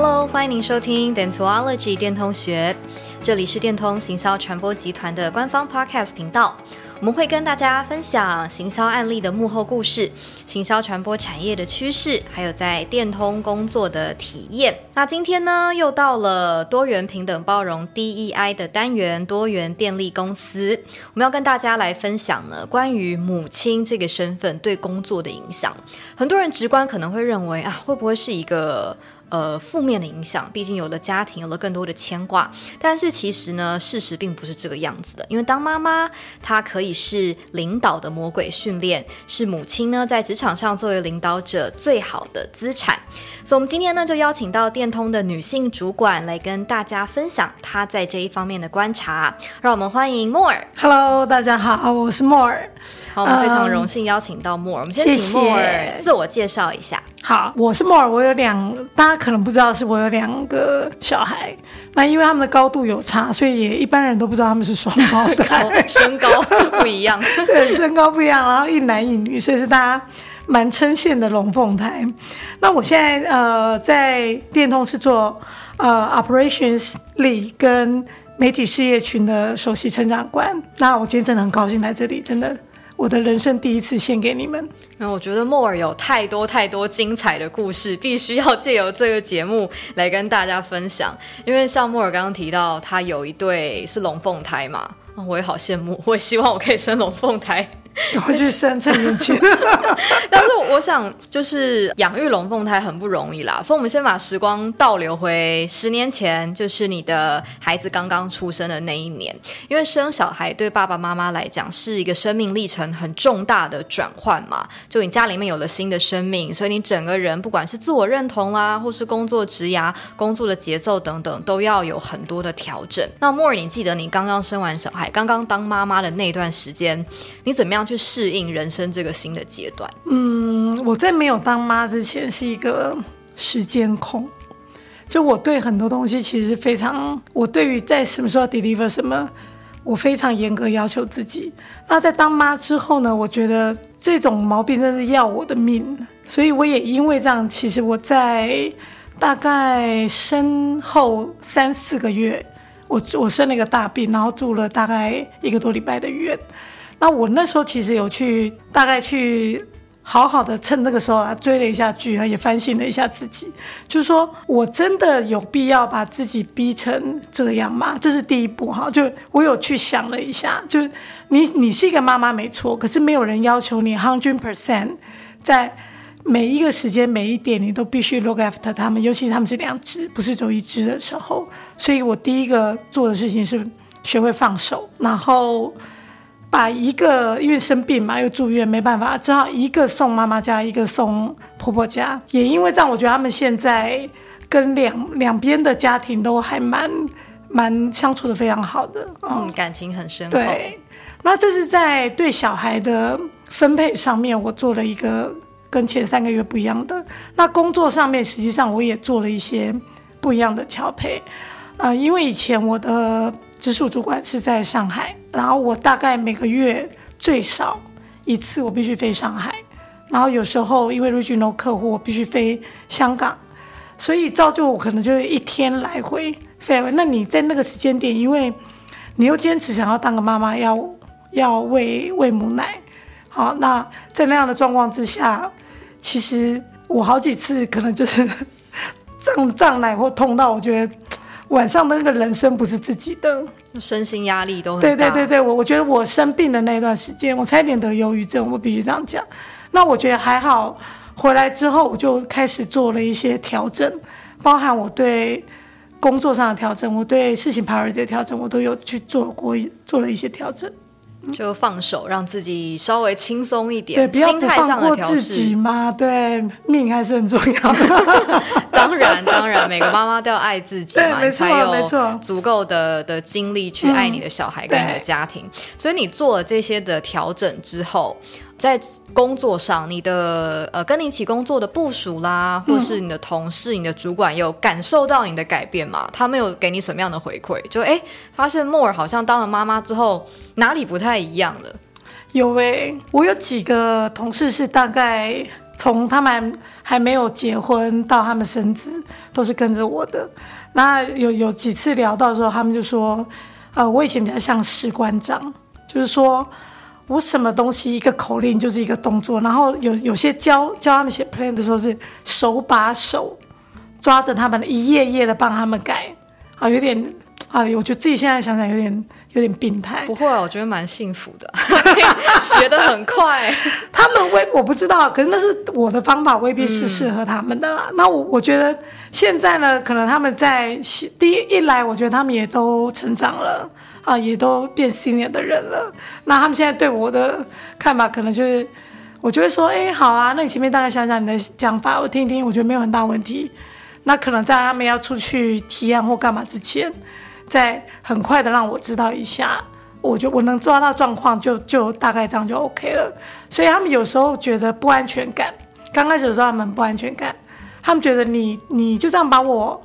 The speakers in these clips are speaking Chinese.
Hello，欢迎您收听 Dentsuology 电通学，这里是电通行销传播集团的官方 Podcast 频道。我们会跟大家分享行销案例的幕后故事、行销传播产业的趋势，还有在电通工作的体验。那今天呢，又到了多元平等包容 DEI 的单元——多元电力公司。我们要跟大家来分享呢，关于母亲这个身份对工作的影响。很多人直观可能会认为啊，会不会是一个呃，负面的影响，毕竟有了家庭，有了更多的牵挂。但是其实呢，事实并不是这个样子的。因为当妈妈，她可以是领导的魔鬼训练，是母亲呢在职场上作为领导者最好的资产。所以，我们今天呢就邀请到电通的女性主管来跟大家分享她在这一方面的观察。让我们欢迎 More。Hello，大家好，我是 More。好，我们非常荣幸邀请到 More。Um, 我们先请 More 自我介绍一下。好，我是 More，我有两，大家可能不知道是我有两个小孩。那因为他们的高度有差，所以也一般人都不知道他们是双胞胎，身高 不一样。对，身高不一样，然后一男一女，所以是大家蛮称羡的龙凤胎。那我现在呃在电通是做呃 Operations Lead 跟媒体事业群的首席成长官。那我今天真的很高兴来这里，真的。我的人生第一次献给你们。那我觉得莫尔有太多太多精彩的故事，必须要借由这个节目来跟大家分享。因为像莫尔刚刚提到，他有一对是龙凤胎嘛，我也好羡慕，我也希望我可以生龙凤胎。赶快去生，趁年轻。但是我想，就是养育龙凤胎很不容易啦，所以我们先把时光倒流回十年前，就是你的孩子刚刚出生的那一年。因为生小孩对爸爸妈妈来讲是一个生命历程很重大的转换嘛，就你家里面有了新的生命，所以你整个人不管是自我认同啦，或是工作职涯、工作的节奏等等，都要有很多的调整。那莫尔你记得你刚刚生完小孩，刚刚当妈妈的那段时间，你怎么样去适应人生这个新的阶段。嗯，我在没有当妈之前是一个时间控，就我对很多东西其实非常，我对于在什么时候 deliver 什么，我非常严格要求自己。那在当妈之后呢，我觉得这种毛病真是要我的命，所以我也因为这样，其实我在大概生后三四个月，我我生了一个大病，然后住了大概一个多礼拜的院。那我那时候其实有去，大概去好好的趁那个时候来追了一下剧啊，也反省了一下自己，就是说我真的有必要把自己逼成这样吗？这是第一步哈，就我有去想了一下，就你你是一个妈妈没错，可是没有人要求你 hundred percent 在每一个时间每一点你都必须 look after 他们，尤其他们是两只，不是只有一只的时候，所以我第一个做的事情是学会放手，然后。把一个因为生病嘛，又住院，没办法，只好一个送妈妈家，一个送婆婆家。也因为这样，我觉得他们现在跟两两边的家庭都还蛮蛮相处的非常好的，嗯，嗯，感情很深厚。对，那这是在对小孩的分配上面，我做了一个跟前三个月不一样的。那工作上面，实际上我也做了一些不一样的调配。啊、呃，因为以前我的。直属主管是在上海，然后我大概每个月最少一次我必须飞上海，然后有时候因为 regional 客户我必须飞香港，所以造就我可能就是一天来回飞。那你在那个时间点，因为你又坚持想要当个妈妈，要要喂喂母奶，好，那在那样的状况之下，其实我好几次可能就是胀胀奶或痛到我觉得。晚上的那个人生不是自己的，身心压力都很大。对对对对，我我觉得我生病的那段时间，我差一点得忧郁症，我必须这样讲。那我觉得还好，回来之后我就开始做了一些调整，包含我对工作上的调整，我对事情 priority 的调整，我都有去做过做了一些调整。就放手，让自己稍微轻松一点，对，不要不心态上的调放过自己嘛，对，命还是很重要的。当然，当然，每个妈妈都要爱自己嘛，对，你才有足够的的精力去爱你的小孩跟你的家庭。嗯、所以你做了这些的调整之后。在工作上，你的呃跟你一起工作的部署啦，或是你的同事、嗯、你的主管，有感受到你的改变吗？他们有给你什么样的回馈？就哎，发现莫尔好像当了妈妈之后，哪里不太一样了？有哎、欸，我有几个同事是大概从他们还没有结婚到他们生子，都是跟着我的。那有有几次聊到的时候，他们就说，呃，我以前比较像士官长，就是说。我什么东西一个口令就是一个动作，然后有有些教教他们写 plan 的时候是手把手抓着他们一页页的帮他们改，啊，有点啊，我觉得自己现在想想有点有点病态。不会，我觉得蛮幸福的，学的很快。他们未我不知道，可是那是我的方法，未必是适合他们的啦。嗯、那我我觉得现在呢，可能他们在第一一来，我觉得他们也都成长了。啊，也都变新脸的人了。那他们现在对我的看法，可能就是，我就会说，哎，好啊，那你前面大概想想你的讲法，我听一听，我觉得没有很大问题。那可能在他们要出去提案或干嘛之前，再很快的让我知道一下，我就我能抓到状况，就就大概这样就 OK 了。所以他们有时候觉得不安全感，刚开始的时候他们不安全感，他们觉得你你就这样把我。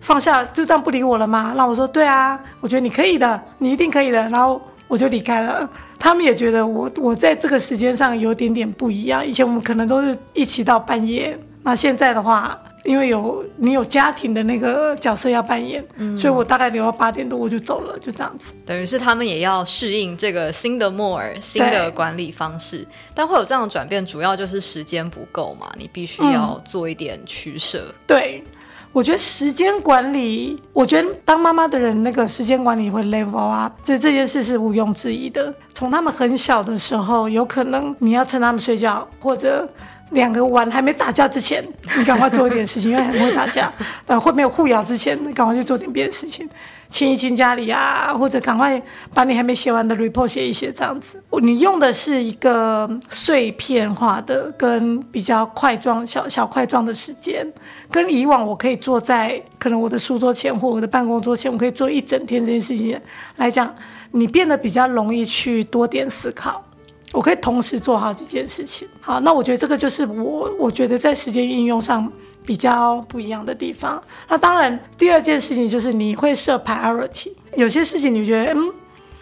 放下，就这样不理我了吗？那我说对啊，我觉得你可以的，你一定可以的。然后我就离开了。他们也觉得我我在这个时间上有点点不一样。以前我们可能都是一起到半夜，那现在的话，因为有你有家庭的那个角色要扮演，嗯，所以我大概留到八点多我就走了，就这样子。等于是他们也要适应这个新的莫尔，新的管理方式。但会有这样的转变，主要就是时间不够嘛，你必须要做一点取舍。嗯，对。我觉得时间管理，我觉得当妈妈的人那个时间管理会 level up，这这件事是毋庸置疑的。从他们很小的时候，有可能你要趁他们睡觉，或者两个碗还没打架之前，你赶快做一点事情，因为很会打架。呃会没有互咬之前，你赶快去做点别的事情。清一清家里啊，或者赶快把你还没写完的 report 写一写，这样子。你用的是一个碎片化的、跟比较块状、小小块状的时间，跟以往我可以坐在可能我的书桌前或我的办公桌前，我可以做一整天这件事情来讲，你变得比较容易去多点思考。我可以同时做好几件事情。好，那我觉得这个就是我我觉得在时间运用上。比较不一样的地方。那当然，第二件事情就是你会设 priority。有些事情你觉得，嗯，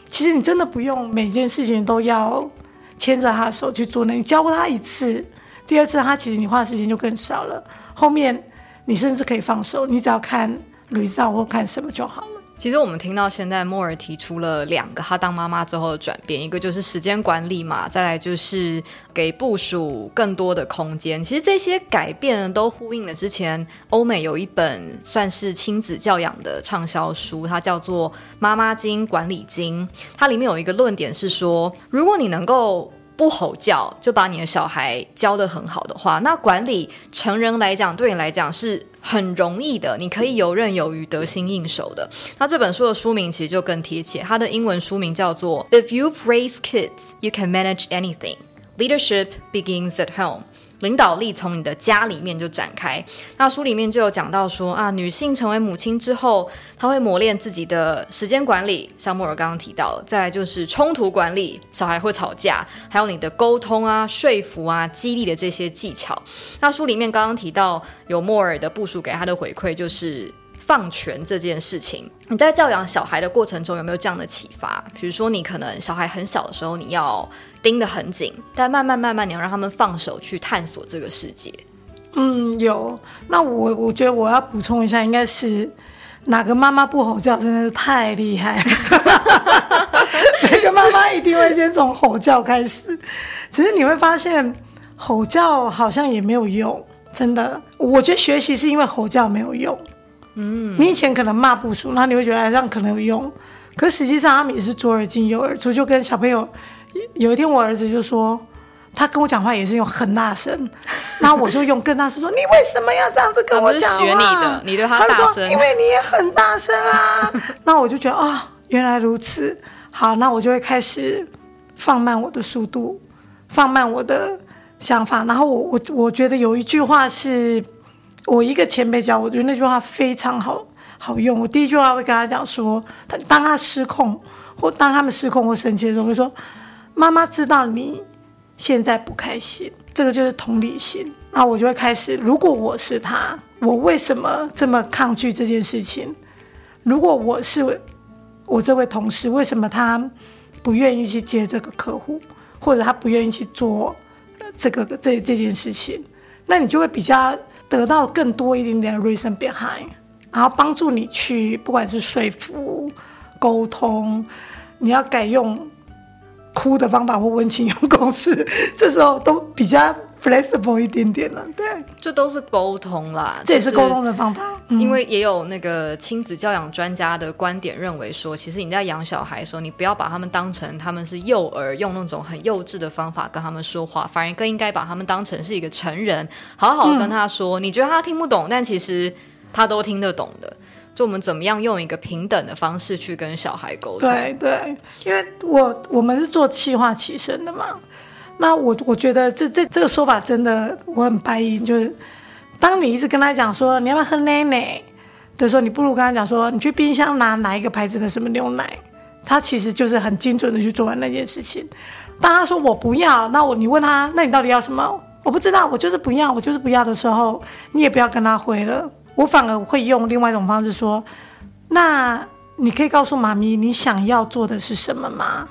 其实你真的不用每件事情都要牵着他的手去做呢。你教过他一次，第二次他其实你花的时间就更少了。后面你甚至可以放手，你只要看驴照或看什么就好了。其实我们听到现在莫尔提出了两个他当妈妈之后的转变，一个就是时间管理嘛，再来就是给部属更多的空间。其实这些改变都呼应了之前欧美有一本算是亲子教养的畅销书，它叫做《妈妈经管理经》，它里面有一个论点是说，如果你能够不吼叫就把你的小孩教得很好的话，那管理成人来讲，对你来讲是很容易的，你可以游刃有余、得心应手的。那这本书的书名其实就更贴切，它的英文书名叫做《If you raise Kids, You Can Manage Anything: Leadership Begins at Home》。领导力从你的家里面就展开。那书里面就有讲到说啊，女性成为母亲之后，她会磨练自己的时间管理，像莫尔刚刚提到，再来就是冲突管理，小孩会吵架，还有你的沟通啊、说服啊、激励的这些技巧。那书里面刚刚提到有莫尔的部署给他的回馈就是。放权这件事情，你在教养小孩的过程中有没有这样的启发？比如说，你可能小孩很小的时候，你要盯得很紧，但慢慢慢慢，你要让他们放手去探索这个世界。嗯，有。那我我觉得我要补充一下，应该是哪个妈妈不吼叫，真的是太厉害了。每个妈妈一定会先从吼叫开始，只是你会发现吼叫好像也没有用，真的。我觉得学习是因为吼叫没有用。嗯，你以前可能骂部属，那你会觉得这样可能有用，可实际上他们也是左耳进右耳出。就跟小朋友，有一天我儿子就说，他跟我讲话也是用很大声，然后我就用更大声说，你为什么要这样子跟我讲话？学你的，你对他大声。他说，因为你也很大声啊。那我就觉得啊、哦，原来如此。好，那我就会开始放慢我的速度，放慢我的想法。然后我我我觉得有一句话是我一个前辈教我，觉得那句话非常好好用。我第一句话会跟他讲说，他当他失控或当他们失控或生气的时候，会说：“妈妈知道你现在不开心。”这个就是同理心。然后我就会开始，如果我是他，我为什么这么抗拒这件事情？如果我是我这位同事，为什么他不愿意去接这个客户，或者他不愿意去做这个这这件事情？那你就会比较得到更多一点点 reason behind，然后帮助你去不管是说服、沟通，你要改用哭的方法或温情用公式，这时候都比较。flexible 一点点了，对，这都是沟通啦，这也是沟通的方法。嗯、因为也有那个亲子教养专家的观点认为说，其实你在养小孩的时候，你不要把他们当成他们是幼儿，用那种很幼稚的方法跟他们说话，反而更应该把他们当成是一个成人，好好跟他说。嗯、你觉得他听不懂，但其实他都听得懂的。就我们怎么样用一个平等的方式去跟小孩沟通？对对，因为我我们是做企划起身的嘛。那我我觉得这这这个说法真的我很白银，就是当你一直跟他讲说你要不要喝奶奶的时候，你不如跟他讲说你去冰箱拿哪一个牌子的什么牛奶，他其实就是很精准的去做完那件事情。当他说我不要，那我你问他，那你到底要什么？我不知道，我就是不要，我就是不要的时候，你也不要跟他回了。我反而会用另外一种方式说，那你可以告诉妈咪你想要做的是什么吗？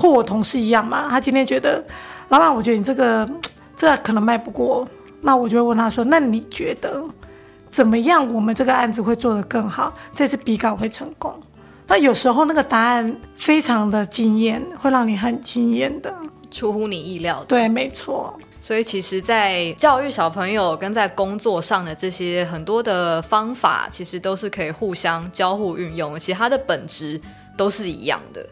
或我同事一样嘛，他今天觉得。老板，我觉得你这个 这个、可能卖不过，那我就会问他说：“那你觉得怎么样？我们这个案子会做得更好，这次比稿会成功？”那有时候那个答案非常的惊艳，会让你很惊艳的，出乎你意料的。对，没错。所以其实，在教育小朋友跟在工作上的这些很多的方法，其实都是可以互相交互运用，其实它的本质都是一样的。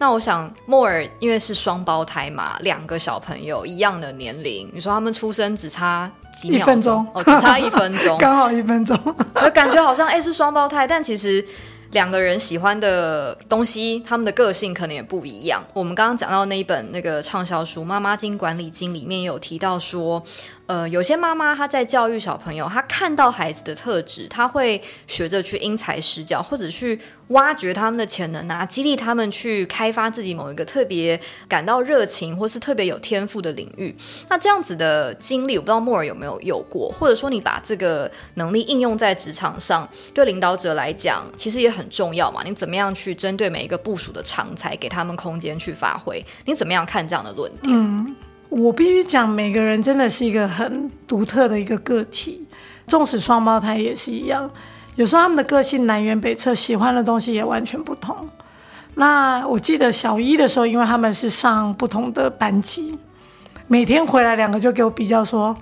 那我想，莫尔因为是双胞胎嘛，两个小朋友一样的年龄，你说他们出生只差几秒钟？一分钟哦，只差一分钟，刚好一分钟。我感觉好像哎、欸、是双胞胎，但其实两个人喜欢的东西，他们的个性可能也不一样。我们刚刚讲到那一本那个畅销书《妈妈经管理经》里面有提到说。呃，有些妈妈她在教育小朋友，她看到孩子的特质，她会学着去因材施教，或者去挖掘他们的潜能啊，激励他们去开发自己某一个特别感到热情或是特别有天赋的领域。那这样子的经历，我不知道莫尔有没有有过，或者说你把这个能力应用在职场上，对领导者来讲，其实也很重要嘛。你怎么样去针对每一个部署的长才，给他们空间去发挥？你怎么样看这样的论点？我必须讲，每个人真的是一个很独特的一个个体，纵使双胞胎也是一样。有时候他们的个性南辕北辙，喜欢的东西也完全不同。那我记得小一的时候，因为他们是上不同的班级，每天回来两个就给我比较说，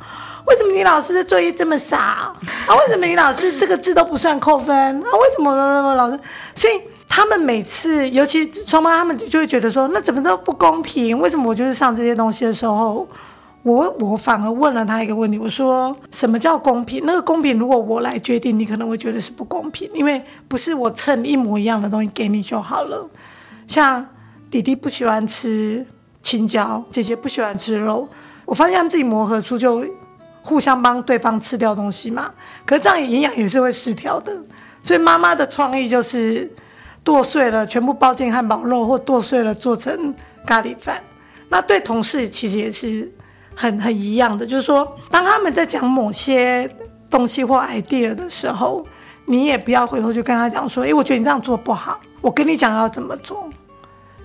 为什么你老师的作业这么少啊？为什么你老师这个字都不算扣分啊？为什么老师？所以。他们每次，尤其双胞，他们就会觉得说，那怎么都不公平？为什么我就是上这些东西的时候，我我反而问了他一个问题，我说，什么叫公平？那个公平，如果我来决定，你可能会觉得是不公平，因为不是我称一模一样的东西给你就好了。像弟弟不喜欢吃青椒，姐姐不喜欢吃肉，我发现他们自己磨合出就互相帮对方吃掉东西嘛。可是这样营养也是会失调的，所以妈妈的创意就是。剁碎了，全部包进汉堡肉，或剁碎了做成咖喱饭。那对同事其实也是很很一样的，就是说，当他们在讲某些东西或 idea 的时候，你也不要回头去跟他讲说：“诶，我觉得你这样做不好。”我跟你讲要怎么做，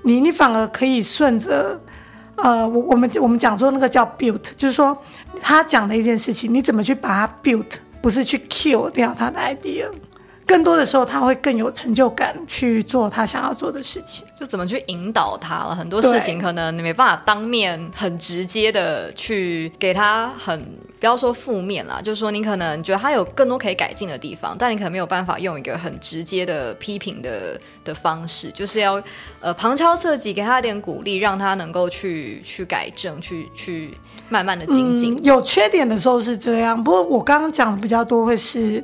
你你反而可以顺着，呃，我我们我们讲说那个叫 build，就是说他讲的一件事情，你怎么去把它 build，不是去 kill 掉他的 idea。更多的时候，他会更有成就感去做他想要做的事情。就怎么去引导他了？很多事情可能你没办法当面很直接的去给他很，不要说负面啦，就是说你可能觉得他有更多可以改进的地方，但你可能没有办法用一个很直接的批评的的方式，就是要呃旁敲侧击给他一点鼓励，让他能够去去改正，去去慢慢的精进。嗯，有缺点的时候是这样，不过我刚刚讲的比较多会是。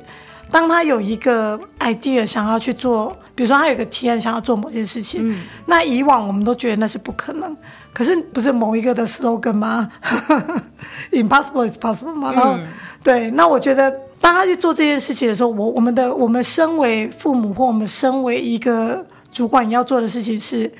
当他有一个 idea 想要去做，比如说他有一个提案想要做某件事情，嗯、那以往我们都觉得那是不可能，可是不是某一个的 slogan 吗？Impossible is possible 吗？然后、嗯、对，那我觉得当他去做这件事情的时候，我我们的我们身为父母或我们身为一个主管要做的事情是，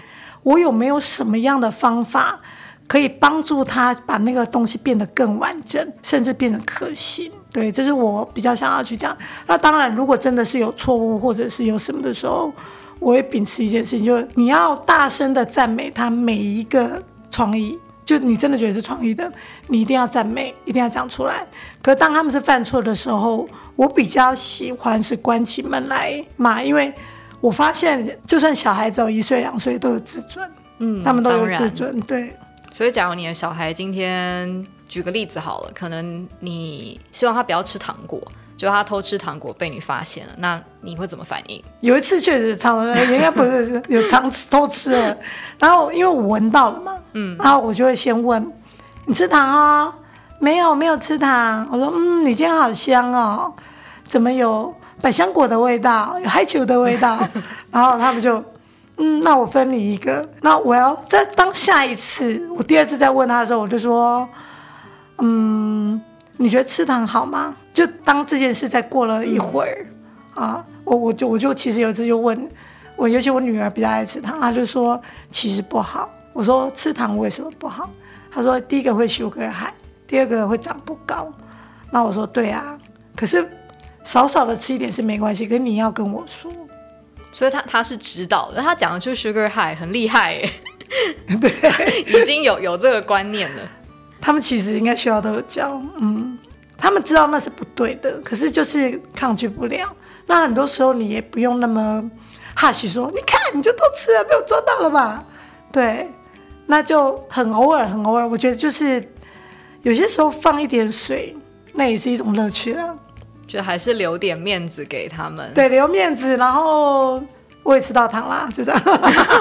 我有没有什么样的方法可以帮助他把那个东西变得更完整，甚至变得可行？对，这是我比较想要去讲。那当然，如果真的是有错误或者是有什么的时候，我会秉持一件事情，就是你要大声的赞美他每一个创意。就你真的觉得是创意的，你一定要赞美，一定要讲出来。可当他们是犯错的时候，我比较喜欢是关起门来骂，因为我发现，就算小孩子有一岁两岁都有自尊，嗯，他们都有自尊，对。所以，假如你的小孩今天。举个例子好了，可能你希望他不要吃糖果，就他偷吃糖果被你发现了，那你会怎么反应？有一次确实常，应该不是有常吃偷吃了，然后因为我闻到了嘛，嗯，然后我就会先问你吃糖哦？没有，没有吃糖。我说嗯，你今天好香哦，怎么有百香果的味道，有海球的味道？然后他们就嗯，那我分你一个。那我要在当下一次，我第二次再问他的时候，我就说。嗯，你觉得吃糖好吗？就当这件事再过了一会儿，嗯、啊，我我就我就其实有一次就问我，尤其我女儿比较爱吃糖，她就说其实不好。我说吃糖为什么不好？她说第一个会 sugar high，第二个会长不高。那我说对啊，可是少少的吃一点是没关系，可是你要跟我说。所以他他是知道的，他讲的就是 sugar high 很厉害耶，对，已经有有这个观念了。他们其实应该学校都有教，嗯，他们知道那是不对的，可是就是抗拒不了。那很多时候你也不用那么哈许说，你看你就偷吃了，被我抓到了吧？对，那就很偶尔，很偶尔。我觉得就是有些时候放一点水，那也是一种乐趣了。就还是留点面子给他们，对，留面子，然后。我也吃到糖啦，就这样。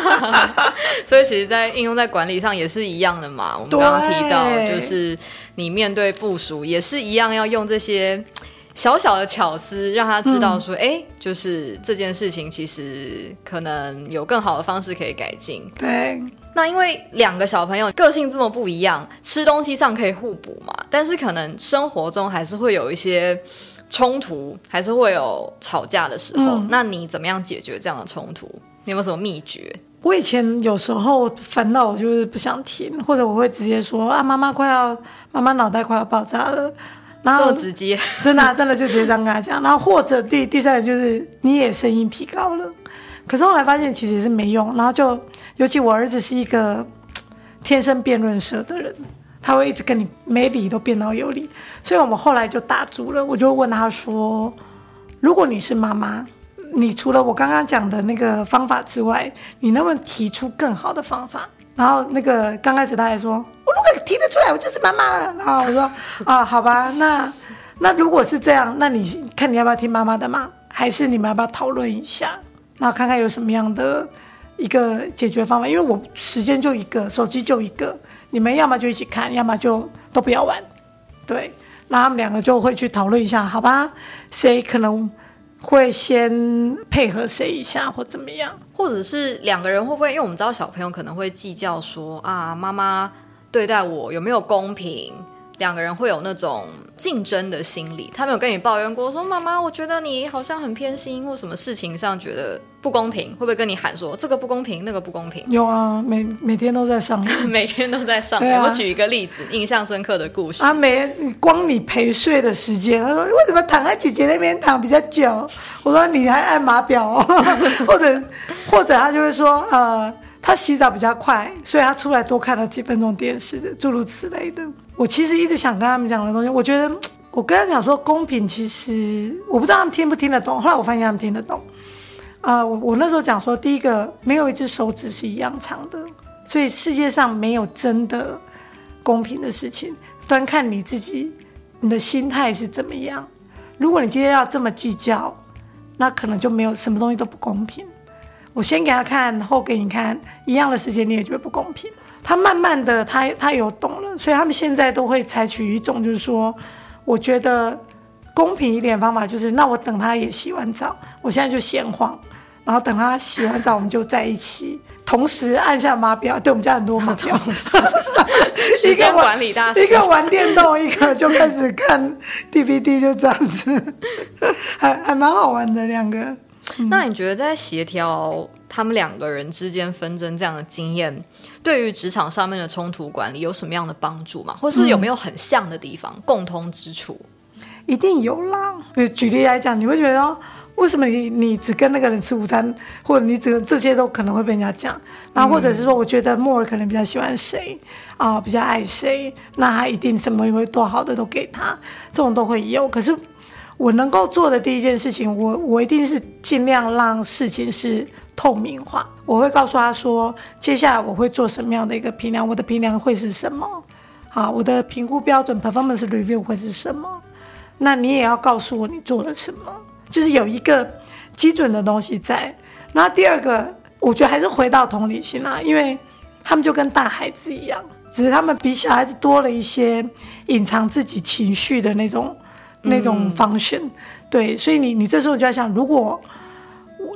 所以其实，在应用在管理上也是一样的嘛。我们刚刚提到，就是你面对部署也是一样，要用这些小小的巧思，让他知道说，哎、嗯，就是这件事情其实可能有更好的方式可以改进。对。那因为两个小朋友个性这么不一样，吃东西上可以互补嘛，但是可能生活中还是会有一些。冲突还是会有吵架的时候，嗯、那你怎么样解决这样的冲突？你有没有什么秘诀？我以前有时候烦恼，我就是不想听，或者我会直接说啊，妈妈快要，妈妈脑袋快要爆炸了，然后直接，真的、啊、真的就直接这样跟他讲。然后或者第第三个就是你也声音提高了，可是后来发现其实是没用。然后就尤其我儿子是一个天生辩论社的人。他会一直跟你没理都变到有理，所以我们后来就打住了。我就问他说：“如果你是妈妈，你除了我刚刚讲的那个方法之外，你能不能提出更好的方法？”然后那个刚开始他还说：“我如果提得出来，我就是妈妈了。”然后我说：“啊，好吧，那那如果是这样，那你看你要不要听妈妈的嘛？还是你们要不要讨论一下，然后看看有什么样的一个解决方法？因为我时间就一个，手机就一个。”你们要么就一起看，要么就都不要玩，对。那他们两个就会去讨论一下，好吧？谁可能会先配合谁一下，或怎么样？或者是两个人会不会？因为我们知道小朋友可能会计较说啊，妈妈对待我有没有公平？两个人会有那种竞争的心理。他没有跟你抱怨过说，妈妈，我觉得你好像很偏心，或什么事情上觉得不公平，会不会跟你喊说这个不公平，那个不公平？有啊，每每天都在上每天都在上。啊、我举一个例子，印象深刻的故事。啊，每光你陪睡的时间，他说为什么躺在姐姐那边躺比较久？我说你还按码表哦，或者或者他就会说呃。他洗澡比较快，所以他出来多看了几分钟电视，诸如此类的。我其实一直想跟他们讲的东西，我觉得我跟他讲说公平，其实我不知道他们听不听得懂。后来我发现他们听得懂。啊、我我那时候讲说，第一个没有一只手指是一样长的，所以世界上没有真的公平的事情，端看你自己，你的心态是怎么样。如果你今天要这么计较，那可能就没有什么东西都不公平。我先给他看，后给你看，一样的时间你也觉得不公平。他慢慢的，他他有懂了，所以他们现在都会采取一种，就是说，我觉得公平一点的方法就是，那我等他也洗完澡，我现在就闲晃，然后等他洗完澡，我们就在一起，同时按下码表。对，我们家很多码表，一个管理大师，一个玩电动，一个就开始看 DVD，就这样子，还还蛮好玩的两个。嗯、那你觉得在协调他们两个人之间纷争这样的经验，对于职场上面的冲突管理有什么样的帮助吗？或是有没有很像的地方、嗯、共通之处？一定有啦。比如举例来讲，你会觉得为什么你你只跟那个人吃午餐，或者你只这些都可能会被人家讲。然后或者是说，我觉得莫尔可能比较喜欢谁啊、呃，比较爱谁，那他一定什么东西会多好的都给他，这种都会有。可是我能够做的第一件事情，我我一定是尽量让事情是透明化。我会告诉他说，接下来我会做什么样的一个评量，我的评量会是什么？好，我的评估标准 performance review 会是什么？那你也要告诉我你做了什么，就是有一个基准的东西在。那第二个，我觉得还是回到同理心啦，因为他们就跟大孩子一样，只是他们比小孩子多了一些隐藏自己情绪的那种那种 function。对，所以你你这时候就要想，如果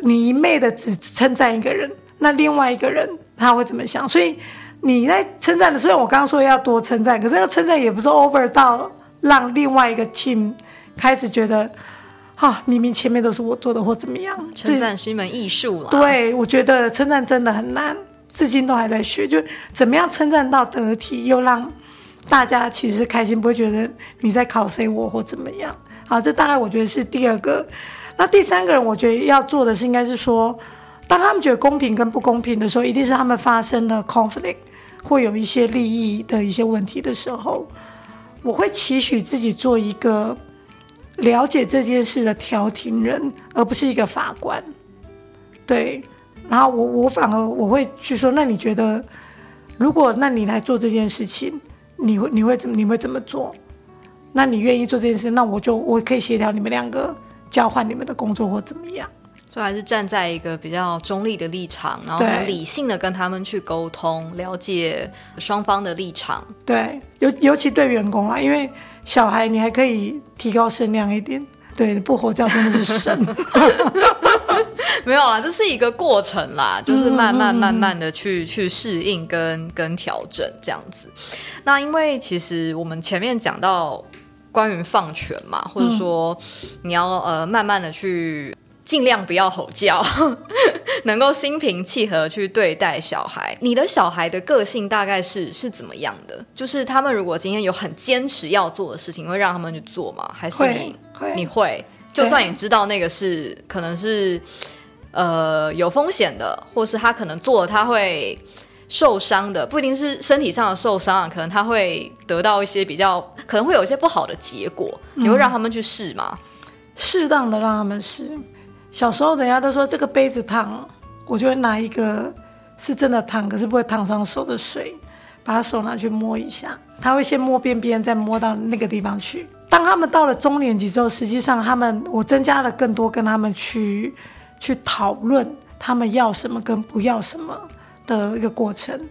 你一昧的只称赞一个人，那另外一个人他会怎么想？所以你在称赞的，虽然我刚刚说要多称赞，可是这个称赞也不是 over 到。让另外一个 team 开始觉得，哈、啊，明明前面都是我做的，或怎么样？称赞是一门艺术了。对，我觉得称赞真的很难，至今都还在学。就怎么样称赞到得体，又让大家其实开心，不会觉得你在考谁我或怎么样。好，这大概我觉得是第二个。那第三个人，我觉得要做的是，应该是说，当他们觉得公平跟不公平的时候，一定是他们发生了 conflict，会有一些利益的一些问题的时候。我会期许自己做一个了解这件事的调停人，而不是一个法官。对，然后我我反而我会去说，那你觉得，如果那你来做这件事情，你会你会怎么你会怎么做？那你愿意做这件事，那我就我可以协调你们两个交换你们的工作或怎么样。所以还是站在一个比较中立的立场，然后很理性的跟他们去沟通，了解双方的立场。对，尤尤其对员工啦，因为小孩你还可以提高声量一点，对，不吼叫真的是神。没有啊，这是一个过程啦，就是慢慢慢慢的去去适应跟跟调整这样子。那因为其实我们前面讲到关于放权嘛，或者说你要呃慢慢的去。尽量不要吼叫，能够心平气和去对待小孩。你的小孩的个性大概是是怎么样的？就是他们如果今天有很坚持要做的事情，会让他们去做吗？还是你会你会？就算你知道那个是可能是呃有风险的，或是他可能做了他会受伤的，不一定是身体上的受伤，可能他会得到一些比较可能会有一些不好的结果。你会让他们去试吗？嗯，适当的让他们试。小时候，人家都说这个杯子烫，我就会拿一个是真的烫，可是不会烫伤手的水，把手拿去摸一下。他会先摸边边，再摸到那个地方去。当他们到了中年级之后，实际上他们我增加了更多跟他们去去讨论他们要什么跟不要什么的一个过程。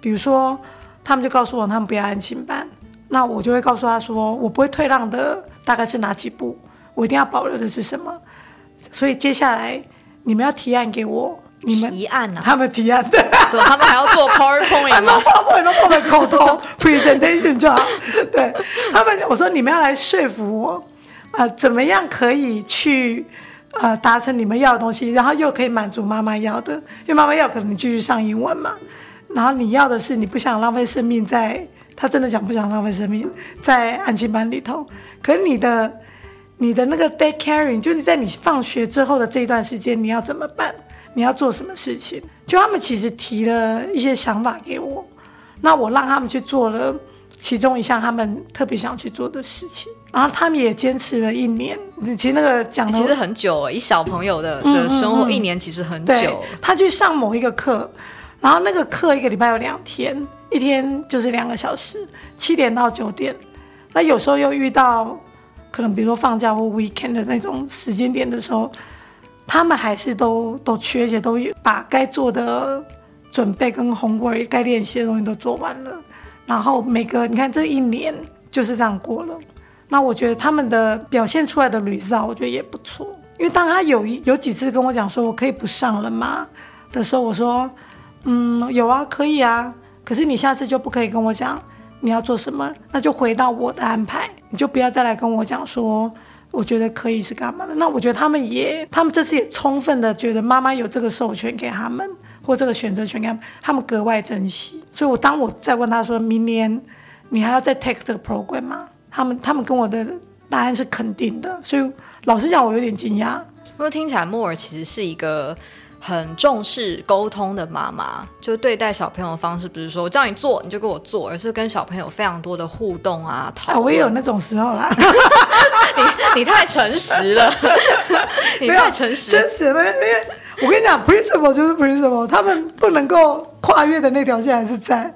比如说，他们就告诉我他们不要安亲班，那我就会告诉他说，我不会退让的，大概是哪几步，我一定要保留的是什么。所以接下来你们要提案给我，你们提案啊？他们提案的，他们还要做 PowerPoint 吗？PowerPoint 都做口头 presentation 就好。对他们，我说你们要来说服我，啊、呃，怎么样可以去呃达成你们要的东西，然后又可以满足妈妈要的，因为妈妈要可能你继续上英文嘛，然后你要的是你不想浪费生命在，他真的讲不想浪费生命在安亲班里头，可是你的。你的那个 day caring，就是在你放学之后的这一段时间，你要怎么办？你要做什么事情？就他们其实提了一些想法给我，那我让他们去做了其中一项他们特别想去做的事情，然后他们也坚持了一年。其实那个讲的其实很久，以小朋友的的生活，嗯嗯嗯一年其实很久。他去上某一个课，然后那个课一个礼拜有两天，一天就是两个小时，七点到九点。那有时候又遇到。可能比如说放假或 weekend 的那种时间点的时候，他们还是都都去，而且都把该做的准备跟 homework 该练习的东西都做完了。然后每个你看这一年就是这样过了，那我觉得他们的表现出来的吕少我觉得也不错。因为当他有一有几次跟我讲说我可以不上了吗的时候，我说，嗯，有啊，可以啊。可是你下次就不可以跟我讲你要做什么，那就回到我的安排，你就不要再来跟我讲说我觉得可以是干嘛的。那我觉得他们也，他们这次也充分的觉得妈妈有这个授权给他们，或这个选择权给他们，他们格外珍惜。所以我当我再问他说明年你还要再 take 这个 program 吗？他们他们跟我的答案是肯定的，所以老实讲，我有点惊讶。不过听起来莫尔其实是一个很重视沟通的妈妈，就对待小朋友的方式不是说我叫你做你就给我做，而是跟小朋友非常多的互动啊，讨我也有那种时候啦。你你太诚实了，你太诚实，真实。因为我跟你讲，principle 就是 principle，他们不能够跨越的那条线还是在。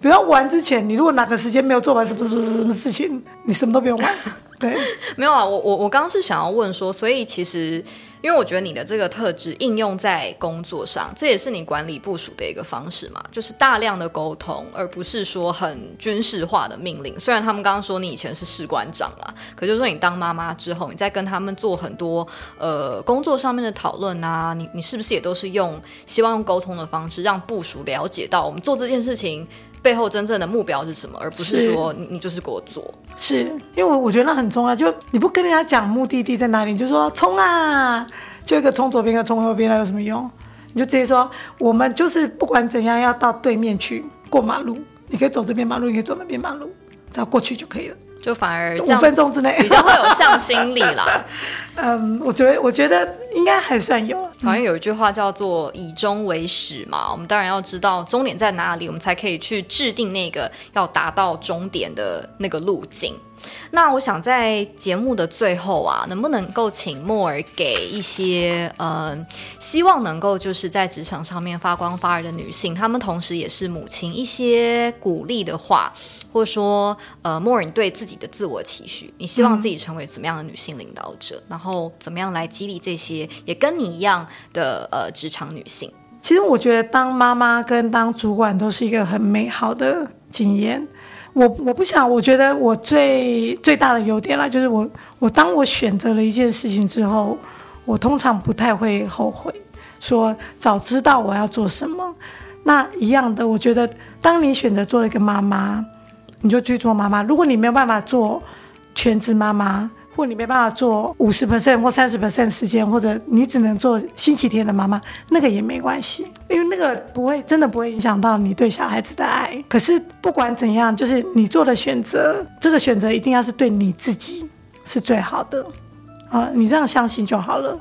比如玩之前，你如果哪个时间没有做完什么什么什么事情，你什么都不用玩。对，没有啊，我我我刚刚是想要问说，所以其实。因为我觉得你的这个特质应用在工作上，这也是你管理部署的一个方式嘛，就是大量的沟通，而不是说很军事化的命令。虽然他们刚刚说你以前是士官长啦，可就是说你当妈妈之后，你在跟他们做很多呃工作上面的讨论啊，你你是不是也都是用希望用沟通的方式，让部署了解到我们做这件事情背后真正的目标是什么，而不是说你你就是给我做。是因为我我觉得那很重要，就你不跟人家讲目的地在哪里，你就说冲啊，就一个冲左边，一个冲右边，那有什么用？你就直接说，我们就是不管怎样要到对面去过马路，你可以走这边马路，你可以走那边马路，只要过去就可以了。就反而五分钟之内比较会有向心力啦。嗯，我觉得我觉得应该还算有。好像有一句话叫做“以终为始”嘛，我们当然要知道终点在哪里，我们才可以去制定那个要达到终点的那个路径。那我想在节目的最后啊，能不能够请莫尔给一些呃，希望能够就是在职场上面发光发热的女性，她们同时也是母亲，一些鼓励的话，或者说呃，莫尔你对自己的自我期许，你希望自己成为怎么样的女性领导者，然后怎么样来激励这些也跟你一样的呃职场女性？其实我觉得当妈妈跟当主管都是一个很美好的经验。我我不想，我觉得我最最大的优点了，就是我我当我选择了一件事情之后，我通常不太会后悔，说早知道我要做什么。那一样的，我觉得当你选择做了一个妈妈，你就去做妈妈。如果你没有办法做全职妈妈，或你没办法做五十 percent 或三十 percent 时间，或者你只能做星期天的妈妈，那个也没关系，因为那个不会真的不会影响到你对小孩子的爱。可是不管怎样，就是你做的选择，这个选择一定要是对你自己是最好的啊！你这样相信就好了。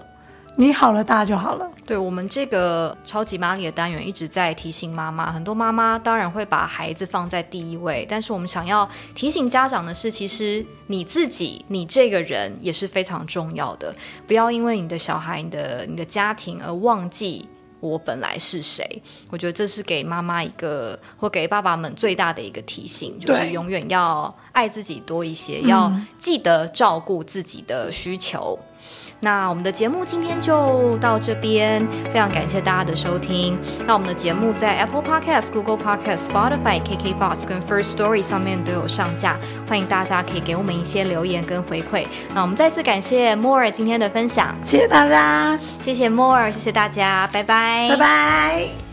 你好了，大家就好了。对，我们这个超级玛丽的单元一直在提醒妈妈，很多妈妈当然会把孩子放在第一位，但是我们想要提醒家长的是，其实你自己，你这个人也是非常重要的。不要因为你的小孩、你的你的家庭而忘记我本来是谁。我觉得这是给妈妈一个，或给爸爸们最大的一个提醒，就是永远要爱自己多一些，要记得照顾自己的需求。那我们的节目今天就到这边，非常感谢大家的收听。那我们的节目在 Apple Podcast、Google Podcast、Spotify、KKBox 跟 First Story 上面都有上架，欢迎大家可以给我们一些留言跟回馈。那我们再次感谢 More 今天的分享，谢谢大家，谢谢 More，谢谢大家，拜拜，拜拜。